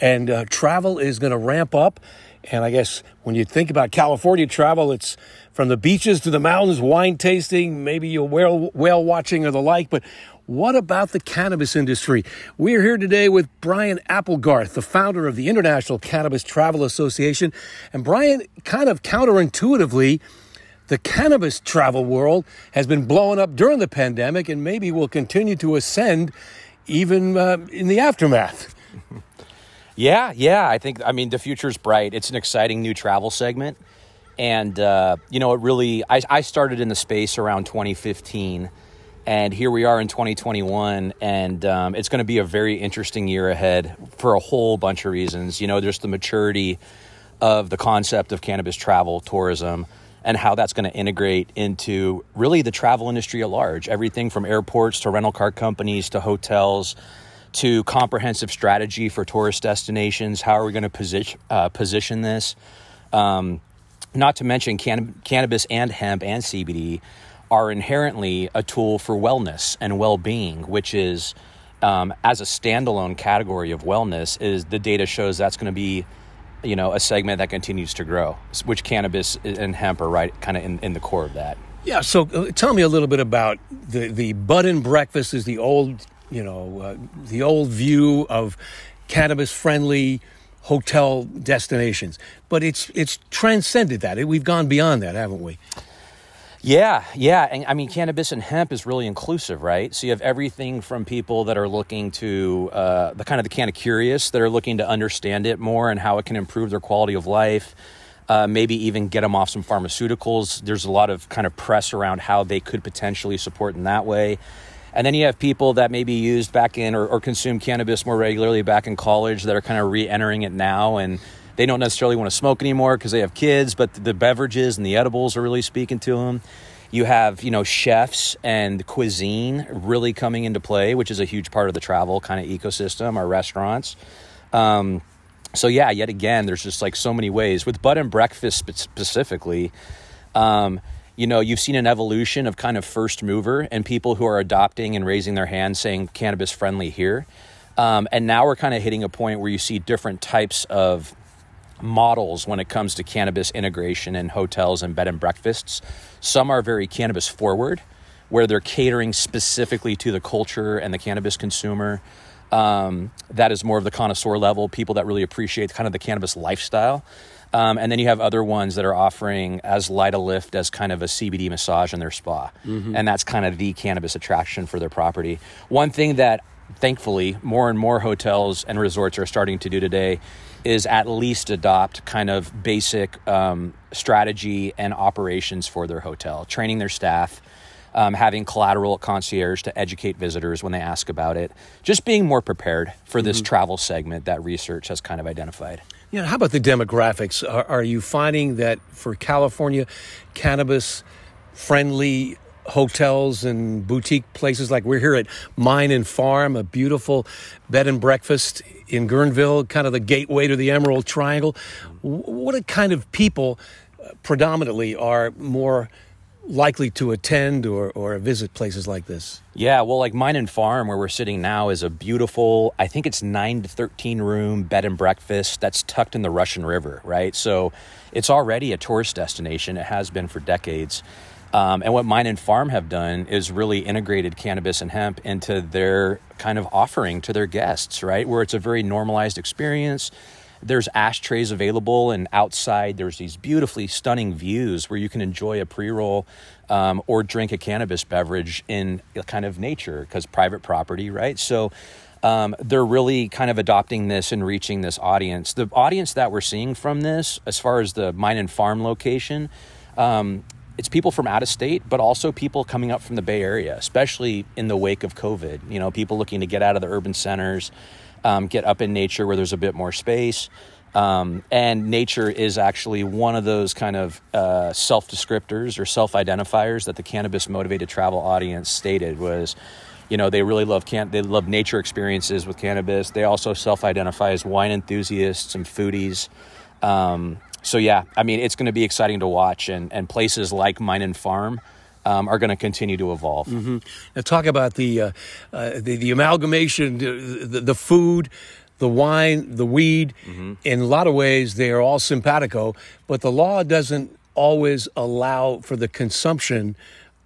and uh, travel is going to ramp up. And I guess when you think about California travel, it's from the beaches to the mountains, wine tasting, maybe a whale, whale watching or the like. But what about the cannabis industry? We're here today with Brian Applegarth, the founder of the International Cannabis Travel Association. And Brian, kind of counterintuitively, the cannabis travel world has been blowing up during the pandemic and maybe will continue to ascend even uh, in the aftermath. Yeah, yeah. I think, I mean, the future's bright. It's an exciting new travel segment. And, uh, you know, it really, I, I started in the space around 2015. And here we are in 2021. And um, it's going to be a very interesting year ahead for a whole bunch of reasons. You know, there's the maturity of the concept of cannabis travel, tourism and how that's going to integrate into really the travel industry at large. Everything from airports to rental car companies to hotels to comprehensive strategy for tourist destinations. How are we going to position uh, position this? Um, not to mention can- cannabis and hemp and CBD are inherently a tool for wellness and well-being, which is um, as a standalone category of wellness is the data shows that's going to be you know a segment that continues to grow which cannabis and hemp are right kind of in, in the core of that. Yeah so uh, tell me a little bit about the the bud and breakfast is the old you know uh, the old view of cannabis friendly hotel destinations. But it's it's transcended that. We've gone beyond that haven't we yeah, yeah. And I mean, cannabis and hemp is really inclusive, right? So you have everything from people that are looking to uh, the kind of the kind of curious that are looking to understand it more and how it can improve their quality of life. Uh, maybe even get them off some pharmaceuticals. There's a lot of kind of press around how they could potentially support in that way. And then you have people that maybe used back in or, or consume cannabis more regularly back in college that are kind of re entering it now and they don't necessarily want to smoke anymore because they have kids, but the beverages and the edibles are really speaking to them. You have, you know, chefs and cuisine really coming into play, which is a huge part of the travel kind of ecosystem, our restaurants. Um, so yeah, yet again, there's just like so many ways with bud and breakfast specifically. Um, you know, you've seen an evolution of kind of first mover and people who are adopting and raising their hand saying cannabis friendly here. Um, and now we're kind of hitting a point where you see different types of models when it comes to cannabis integration in hotels and bed and breakfasts. Some are very cannabis forward, where they're catering specifically to the culture and the cannabis consumer. Um, that is more of the connoisseur level, people that really appreciate kind of the cannabis lifestyle. Um, and then you have other ones that are offering as light a lift as kind of a CBD massage in their spa. Mm-hmm. And that's kind of the cannabis attraction for their property. One thing that thankfully more and more hotels and resorts are starting to do today is at least adopt kind of basic um, strategy and operations for their hotel, training their staff, um, having collateral concierge to educate visitors when they ask about it, just being more prepared for this mm-hmm. travel segment that research has kind of identified. Yeah, how about the demographics? Are, are you finding that for California, cannabis friendly hotels and boutique places like we're here at Mine and Farm, a beautiful bed and breakfast in Guerneville, kind of the gateway to the Emerald Triangle. What kind of people uh, predominantly are more likely to attend or, or visit places like this? Yeah, well, like Mine and Farm, where we're sitting now, is a beautiful, I think it's 9 to 13 room bed and breakfast that's tucked in the Russian River, right? So it's already a tourist destination. It has been for decades. Um, and what Mine and Farm have done is really integrated cannabis and hemp into their kind of offering to their guests, right? Where it's a very normalized experience. There's ashtrays available, and outside there's these beautifully stunning views where you can enjoy a pre roll um, or drink a cannabis beverage in kind of nature because private property, right? So um, they're really kind of adopting this and reaching this audience. The audience that we're seeing from this, as far as the mine and farm location, um, it's people from out of state, but also people coming up from the Bay Area, especially in the wake of COVID. You know, people looking to get out of the urban centers, um, get up in nature where there's a bit more space. Um, and nature is actually one of those kind of uh, self descriptors or self identifiers that the cannabis motivated travel audience stated was you know they really love can they love nature experiences with cannabis they also self-identify as wine enthusiasts and foodies um, so yeah i mean it's going to be exciting to watch and, and places like mine and farm um, are going to continue to evolve. Mm-hmm. Now, talk about the, uh, uh, the, the amalgamation, the, the, food, the wine, the weed. Mm-hmm. In a lot of ways, they are all simpatico, but the law doesn't always allow for the consumption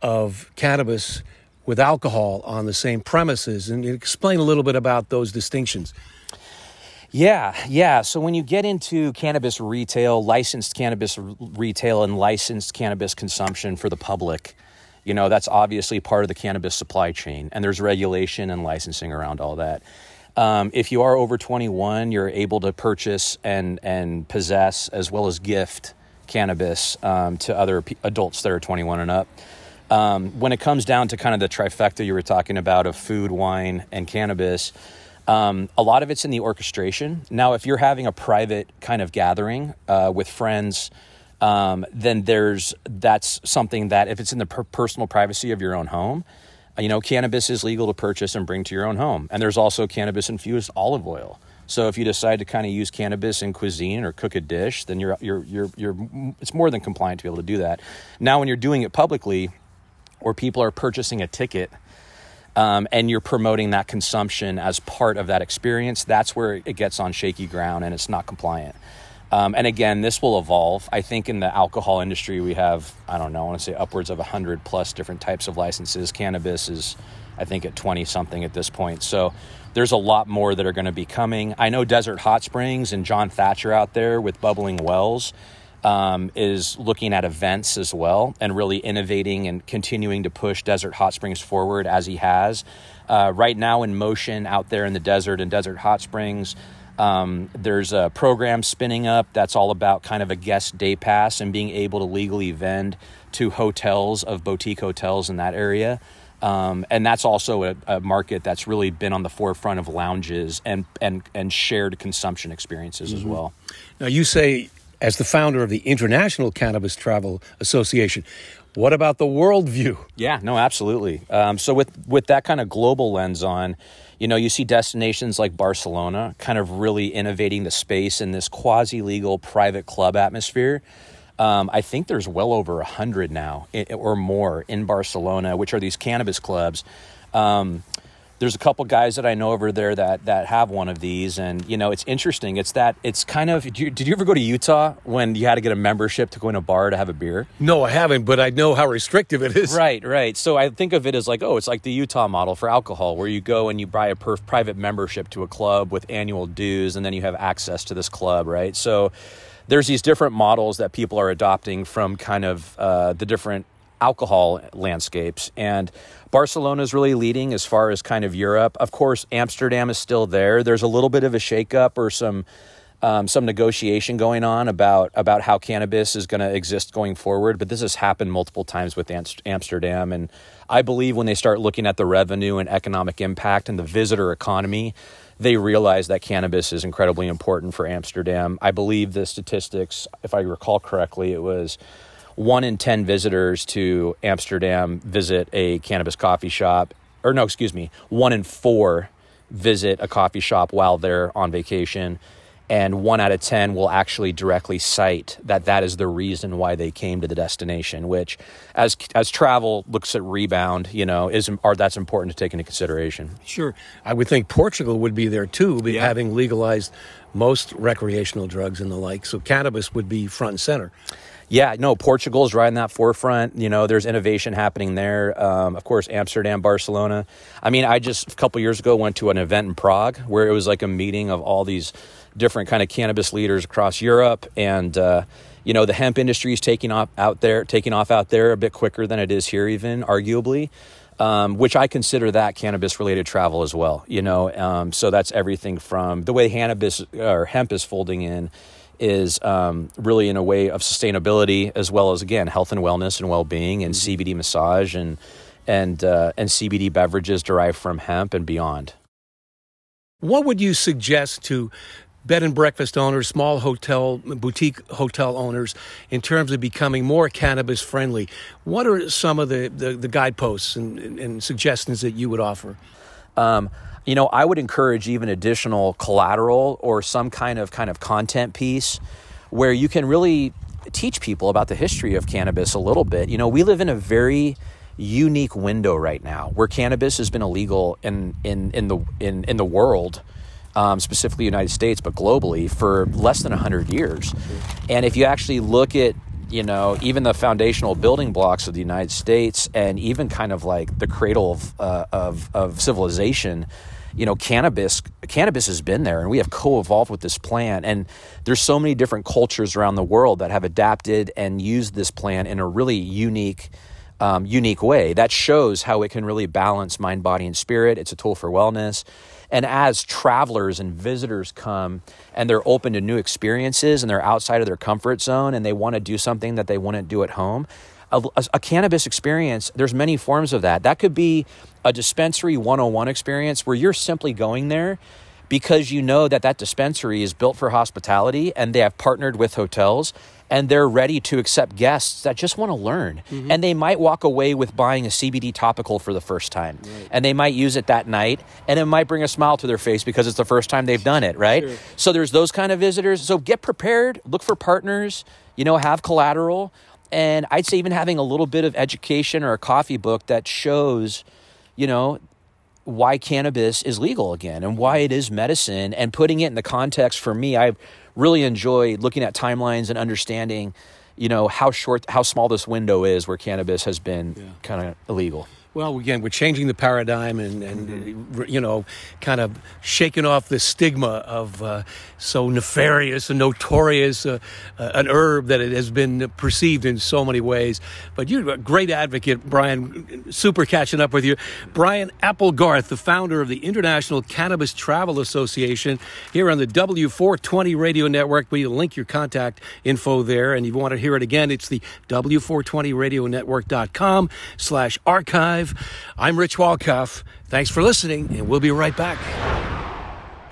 of cannabis with alcohol on the same premises. And explain a little bit about those distinctions. Yeah, yeah. So when you get into cannabis retail, licensed cannabis retail, and licensed cannabis consumption for the public, you know, that's obviously part of the cannabis supply chain, and there's regulation and licensing around all that. Um, if you are over 21, you're able to purchase and and possess as well as gift cannabis um, to other p- adults that are 21 and up. Um, when it comes down to kind of the trifecta you were talking about of food, wine, and cannabis, um, a lot of it's in the orchestration. Now, if you're having a private kind of gathering uh, with friends, um, then there's that's something that if it's in the per- personal privacy of your own home, you know, cannabis is legal to purchase and bring to your own home. And there's also cannabis infused olive oil. So if you decide to kind of use cannabis in cuisine or cook a dish, then you're you're you're you're it's more than compliant to be able to do that. Now, when you're doing it publicly, or people are purchasing a ticket um, and you're promoting that consumption as part of that experience, that's where it gets on shaky ground and it's not compliant. Um, and again, this will evolve. I think in the alcohol industry, we have, I don't know, I want to say upwards of 100 plus different types of licenses. Cannabis is, I think, at 20 something at this point. So there's a lot more that are going to be coming. I know Desert Hot Springs and John Thatcher out there with Bubbling Wells um, is looking at events as well and really innovating and continuing to push Desert Hot Springs forward as he has. Uh, right now, in motion out there in the desert and Desert Hot Springs, um, there's a program spinning up that's all about kind of a guest day pass and being able to legally vend to hotels of boutique hotels in that area. Um, and that's also a, a, market that's really been on the forefront of lounges and and and shared consumption experiences mm-hmm. as well. Now you say as the founder of the International Cannabis Travel Association. What about the worldview? Yeah, no, absolutely. Um, so with with that kind of global lens on, you know, you see destinations like Barcelona kind of really innovating the space in this quasi legal private club atmosphere. Um, I think there's well over a hundred now or more in Barcelona, which are these cannabis clubs. Um, there's a couple guys that I know over there that that have one of these, and you know it's interesting. It's that it's kind of. Did you, did you ever go to Utah when you had to get a membership to go in a bar to have a beer? No, I haven't, but I know how restrictive it is. Right, right. So I think of it as like, oh, it's like the Utah model for alcohol, where you go and you buy a private membership to a club with annual dues, and then you have access to this club, right? So there's these different models that people are adopting from kind of uh, the different alcohol landscapes. And Barcelona is really leading as far as kind of Europe. Of course, Amsterdam is still there. There's a little bit of a shakeup or some um, some negotiation going on about about how cannabis is going to exist going forward. But this has happened multiple times with Amsterdam, and I believe when they start looking at the revenue and economic impact and the visitor economy, they realize that cannabis is incredibly important for Amsterdam. I believe the statistics, if I recall correctly, it was one in 10 visitors to Amsterdam visit a cannabis coffee shop, or no, excuse me, one in four visit a coffee shop while they're on vacation. And one out of 10 will actually directly cite that that is the reason why they came to the destination, which, as, as travel looks at rebound, you know, is, are, that's important to take into consideration. Sure. I would think Portugal would be there too, yeah. having legalized most recreational drugs and the like. So cannabis would be front and center. Yeah, no, Portugal is right in that forefront. You know, there's innovation happening there. Um, of course, Amsterdam, Barcelona. I mean, I just a couple years ago went to an event in Prague where it was like a meeting of all these different kind of cannabis leaders across Europe, and uh, you know, the hemp industry is taking off out there, taking off out there a bit quicker than it is here, even arguably. Um, which I consider that cannabis related travel as well. You know, um, so that's everything from the way cannabis or hemp is folding in is um, really in a way of sustainability as well as again health and wellness and well-being and mm-hmm. CBD massage and and uh, and CBD beverages derived from hemp and beyond. What would you suggest to bed and breakfast owners, small hotel boutique hotel owners, in terms of becoming more cannabis friendly? What are some of the the, the guideposts and, and, suggestions that you would offer? Um, you know, I would encourage even additional collateral or some kind of kind of content piece where you can really teach people about the history of cannabis a little bit. You know, we live in a very unique window right now where cannabis has been illegal in in in the in in the world. Um, specifically United States, but globally for less than 100 years. And if you actually look at you know, even the foundational building blocks of the United States and even kind of like the cradle of, uh, of, of civilization, you know, cannabis cannabis has been there, and we have co-evolved with this plant. And there's so many different cultures around the world that have adapted and used this plant in a really unique. Um, unique way that shows how it can really balance mind, body, and spirit. It's a tool for wellness. And as travelers and visitors come and they're open to new experiences and they're outside of their comfort zone and they want to do something that they wouldn't do at home, a, a, cannabis experience, there's many forms of that. That could be a dispensary 101 experience where you're simply going there because you know that that dispensary is built for hospitality and they have partnered with hotels and they're ready to accept guests that just want to learn. Mm-hmm. And they might walk away with buying a CBD topical for the first time. Right. And they might use it that night and it might bring a smile to their face because it's the first time they've done it, right? Sure. So there's those kind of visitors. So get prepared, look for partners, you know, have collateral. And I'd say even having a little bit of education or a coffee book that shows, you know, why cannabis is legal again and why it is medicine and putting it in the context for me i really enjoy looking at timelines and understanding you know how short how small this window is where cannabis has been yeah. kind of illegal well, again, we're changing the paradigm and, and mm-hmm. you know, kind of shaking off the stigma of uh, so nefarious and notorious uh, uh, an herb that it has been perceived in so many ways. But you're a great advocate, Brian. Super catching up with you. Brian Applegarth, the founder of the International Cannabis Travel Association, here on the W420 Radio Network. We link your contact info there, and if you want to hear it again, it's the W420radionetwork.com slash archive Live. I'm Rich Walkoff. Thanks for listening, and we'll be right back.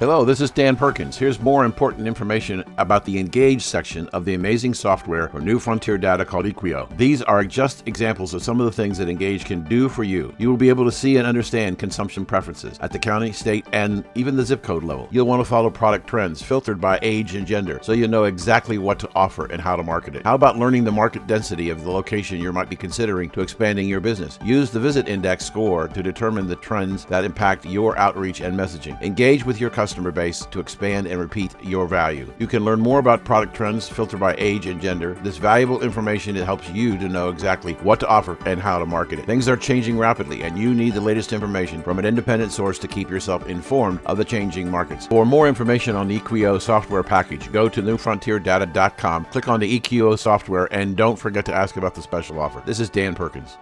Hello, this is Dan Perkins. Here's more important information about the Engage section of the amazing software for New Frontier Data called Equio. These are just examples of some of the things that Engage can do for you. You will be able to see and understand consumption preferences at the county, state, and even the zip code level. You'll want to follow product trends filtered by age and gender so you know exactly what to offer and how to market it. How about learning the market density of the location you might be considering to expanding your business? Use the Visit Index score to determine the trends that impact your outreach and messaging. Engage with your customers customer base to expand and repeat your value. You can learn more about product trends filtered by age and gender. This valuable information it helps you to know exactly what to offer and how to market it. Things are changing rapidly and you need the latest information from an independent source to keep yourself informed of the changing markets. For more information on the Equio software package, go to newfrontierdata.com, click on the Equio software and don't forget to ask about the special offer. This is Dan Perkins.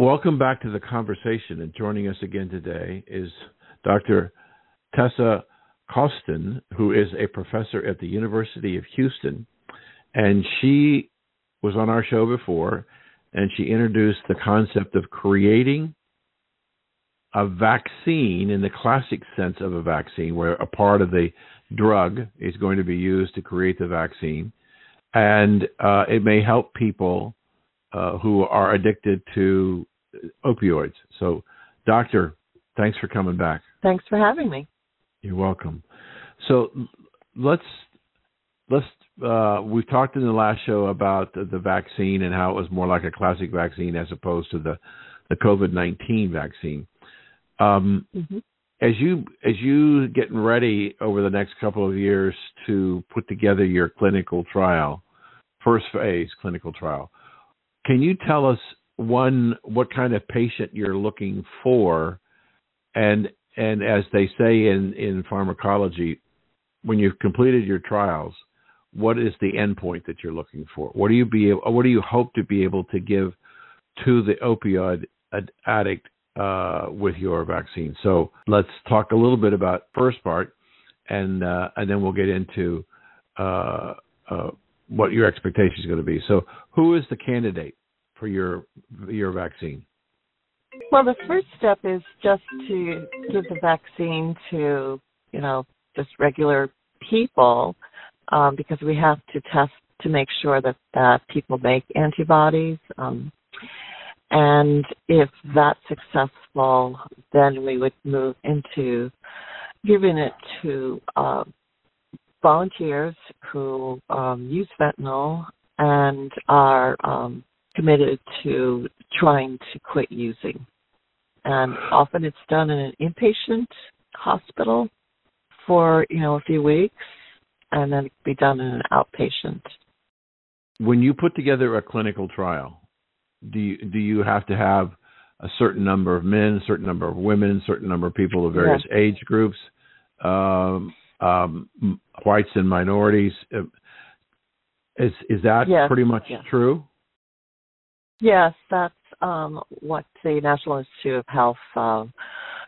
Welcome back to the conversation. And joining us again today is Dr. Tessa Kosten, who is a professor at the University of Houston. And she was on our show before, and she introduced the concept of creating a vaccine in the classic sense of a vaccine, where a part of the drug is going to be used to create the vaccine. And uh, it may help people uh, who are addicted to opioids. So, doctor, thanks for coming back. Thanks for having me. You're welcome. So, let's let's uh, we've talked in the last show about the, the, vaccine and how it was more like a classic vaccine as opposed to the the COVID nineteen vaccine. Um, mm-hmm. as you as you getting ready over the next couple of years to put together your clinical trial, first phase clinical trial, can you tell us one what kind of patient you're looking for, and and as they say in in pharmacology, when you've completed your trials, what is the endpoint that you're looking for? What do you be what do you hope to be able to give to the opioid addict uh, with your vaccine? So let's talk a little bit about first part, and uh, and then we'll get into uh, uh what your expectation is going to be. So who is the candidate for your your vaccine? Well, the first step is just to give the vaccine to you know just regular people um, because we have to test to make sure that, that people make antibodies. Um, and if that's successful, then we would move into giving it to uh, volunteers who um, use fentanyl and are um, committed to trying to quit using. And often it's done in an inpatient hospital for you know a few weeks, and then it can be done in an outpatient. When you put together a clinical trial, do you, do you have to have a certain number of men, a certain number of women, a certain number of people of various age groups, um, um, whites and minorities? Uh, is is that yes. pretty much yes. true? Yes, that's um, what the National Institute of Health uh,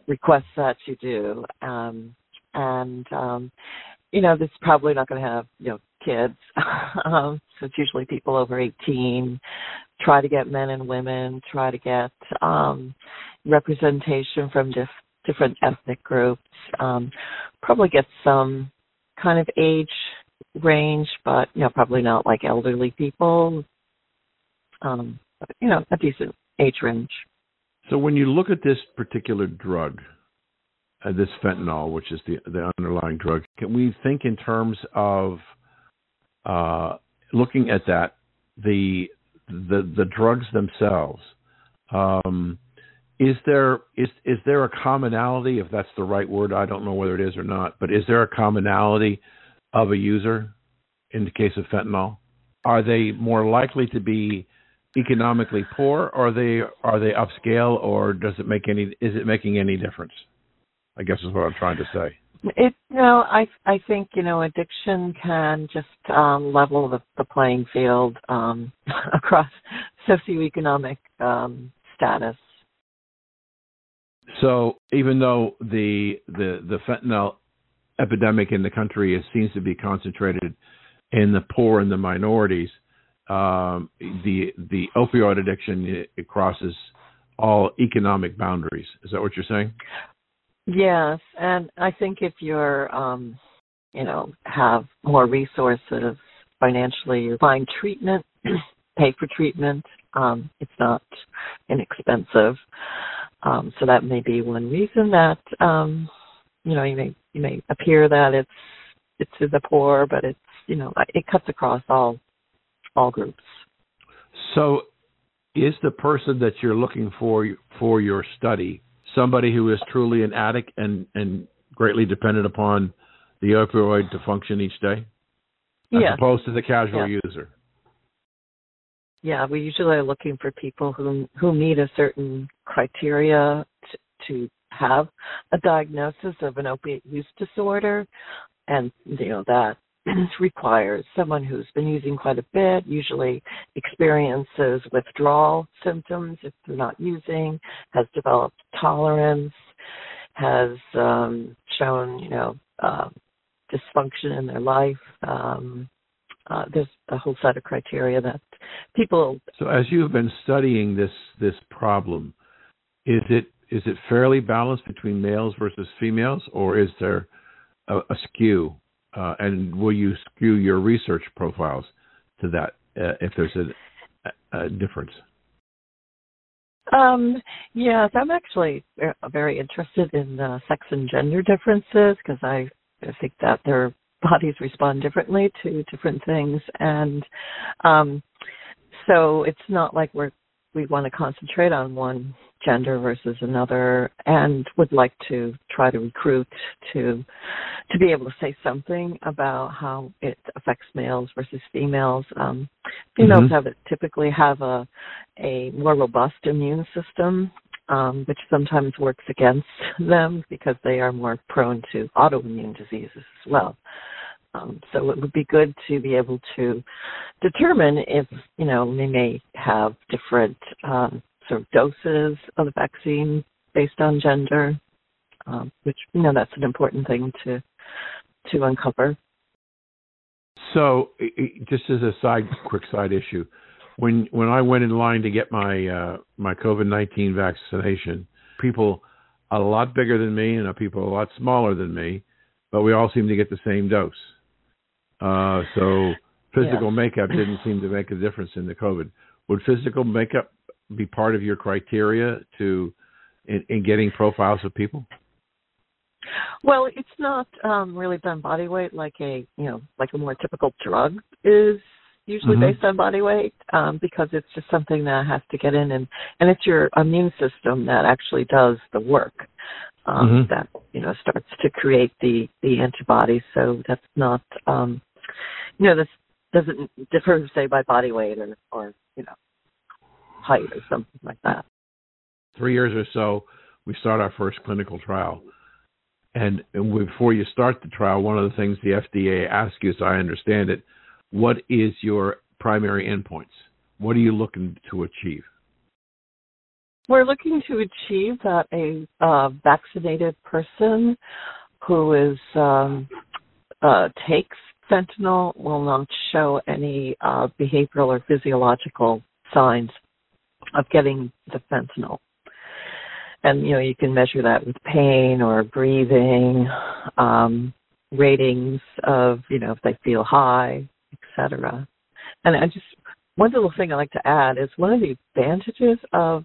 requests that you do. Um, and um, you know, this is probably not going to have you know kids. um, so it's usually people over 18. Try to get men and women. Try to get um, representation from dif- different ethnic groups. Um, probably get some kind of age range, but you know, probably not like elderly people. Um, but, you know, a decent age range. So when you look at this particular drug, uh, this fentanyl, which is the the underlying drug. Can we think in terms of uh, looking at that the the the drugs themselves? Um, is there is is there a commonality, if that's the right word? I don't know whether it is or not, but is there a commonality of a user in the case of fentanyl? Are they more likely to be economically poor, or are they are they upscale, or does it make any is it making any difference? I guess is what I'm trying to say. It no, I I think you know addiction can just um, level the, the playing field um, across socioeconomic um, status. So even though the the the fentanyl epidemic in the country is, seems to be concentrated in the poor and the minorities, um, the the opioid addiction it, it crosses all economic boundaries. Is that what you're saying? Yes, and I think if you're, um, you know, have more resources financially, you find treatment, pay for treatment. Um, it's not inexpensive, um, so that may be one reason that um, you know you may you may appear that it's it's to the poor, but it's you know it cuts across all all groups. So, is the person that you're looking for for your study somebody who is truly an addict and and greatly dependent upon the opioid to function each day, as yeah. opposed to the casual yeah. user. Yeah, we usually are looking for people who who meet a certain criteria to, to have a diagnosis of an opiate use disorder, and you know that requires someone who's been using quite a bit, usually experiences withdrawal symptoms if they're not using, has developed tolerance, has um, shown, you know, uh, dysfunction in their life. Um, uh, there's a whole set of criteria that people. So, as you have been studying this this problem, is it is it fairly balanced between males versus females, or is there a, a skew uh, and will you skew your research profiles to that uh, if there's a, a difference? Um, yes, I'm actually very interested in uh, sex and gender differences because I, I think that their bodies respond differently to different things, and um, so it's not like we're we want to concentrate on one gender versus another and would like to try to recruit to to be able to say something about how it affects males versus females um females mm-hmm. have typically have a a more robust immune system um, which sometimes works against them because they are more prone to autoimmune diseases as well. Um, so it would be good to be able to determine if you know we may have different um, sort of doses of the vaccine based on gender, um, which you know that's an important thing to to uncover. So, just as a side, quick side issue, when when I went in line to get my uh, my COVID nineteen vaccination, people a lot bigger than me and people a lot smaller than me, but we all seem to get the same dose. Uh, so physical yeah. makeup didn't seem to make a difference in the COVID. Would physical makeup be part of your criteria to in, in getting profiles of people? Well, it's not um, really done body weight like a you know like a more typical drug is usually mm-hmm. based on body weight um, because it's just something that has to get in and and it's your immune system that actually does the work um, mm-hmm. that you know starts to create the the antibodies. So that's not um, you know this doesn't differ say by body weight or or you know height or something like that. Three years or so, we start our first clinical trial. And, and before you start the trial, one of the things the FDA asks you, as I understand it, what is your primary endpoints? What are you looking to achieve? We're looking to achieve that a uh, vaccinated person who is um, uh, takes fentanyl will not show any uh, behavioral or physiological signs of getting the fentanyl. And you know you can measure that with pain or breathing, um, ratings of you know if they feel high, etc. And I just one little thing I like to add is one of the advantages of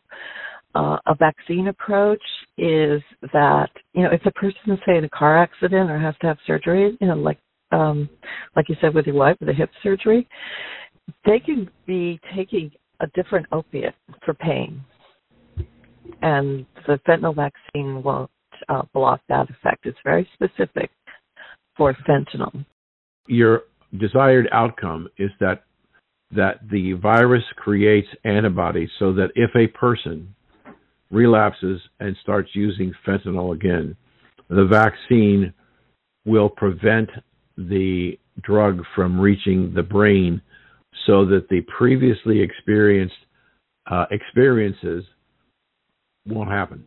uh, a vaccine approach is that you know if a person is say in a car accident or has to have surgery, you know like um, like you said with your wife with the hip surgery, they can be taking a different opiate for pain, and the fentanyl vaccine won't uh, block that effect. It's very specific for fentanyl. Your desired outcome is that that the virus creates antibodies so that if a person relapses and starts using fentanyl again, the vaccine will prevent the drug from reaching the brain so that the previously experienced uh, experiences won't happen.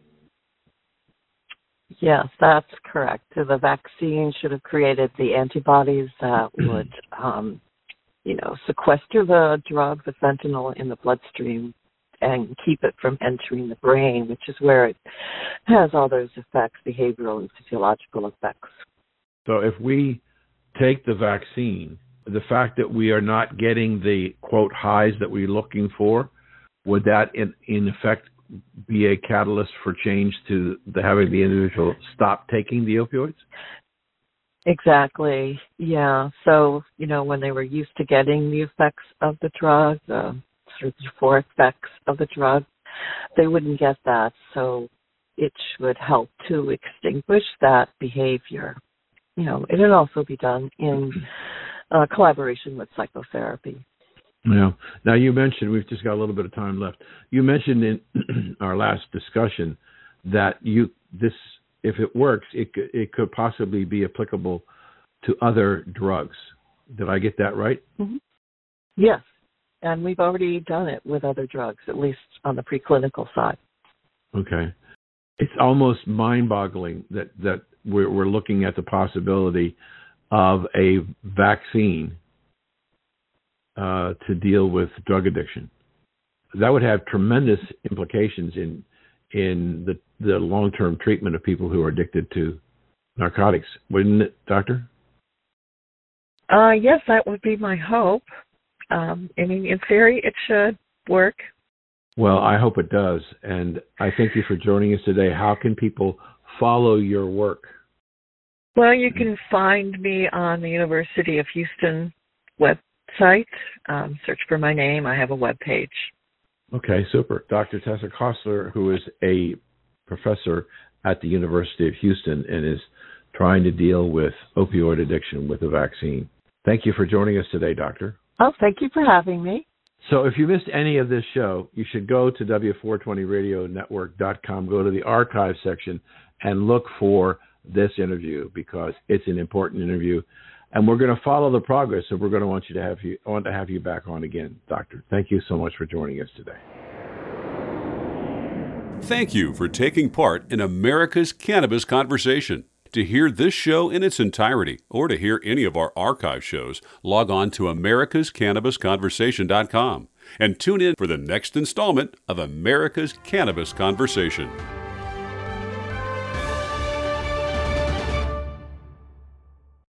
Yes, that's correct. The vaccine should have created the antibodies that would, um, you know, sequester the drug, the fentanyl, in the bloodstream and keep it from entering the brain, which is where it has all those effects, behavioral and physiological effects. So if we take the vaccine, the fact that we are not getting the quote highs that we're looking for, would that in, in effect be a catalyst for change to the, having the individual stop taking the opioids? Exactly. Yeah. So, you know, when they were used to getting the effects of the drug, the sort of four effects of the drug, they wouldn't get that. So it should help to extinguish that behavior. You know, it would also be done in uh, collaboration with psychotherapy. Yeah. Now you mentioned we've just got a little bit of time left. You mentioned in our last discussion that you this if it works, it it could possibly be applicable to other drugs. Did I get that right? Mm-hmm. Yes, and we've already done it with other drugs, at least on the preclinical side. Okay, it's almost mind-boggling that that we're, we're looking at the possibility of a vaccine uh, to deal with drug addiction. That would have tremendous implications in in the the long term treatment of people who are addicted to narcotics, wouldn't it, Doctor? Uh, yes, that would be my hope. Um, I mean, in theory, it should work. Well, I hope it does, and I thank you for joining us today. How can people follow your work? Well, you can find me on the University of Houston website. Um, search for my name. I have a web page. Okay, super. Dr. Tessa Kosten, who is a professor at the University of Houston and is trying to deal with opioid addiction with a vaccine. Thank you for joining us today, Doctor. Oh, thank you for having me. So, if you missed any of this show, you should go to W420radionetwork.com, go to the archive section, and look for this interview because it's an important interview. And we're going to follow the progress. So we're going to want you to have you want to have you back on again, Doctor. Thank you so much for joining us today. Thank you for taking part in America's Cannabis Conversation. To hear this show in its entirety or to hear any of our archive shows, log on to americascannabisconversation.com and tune in for the next installment of America's Cannabis Conversation.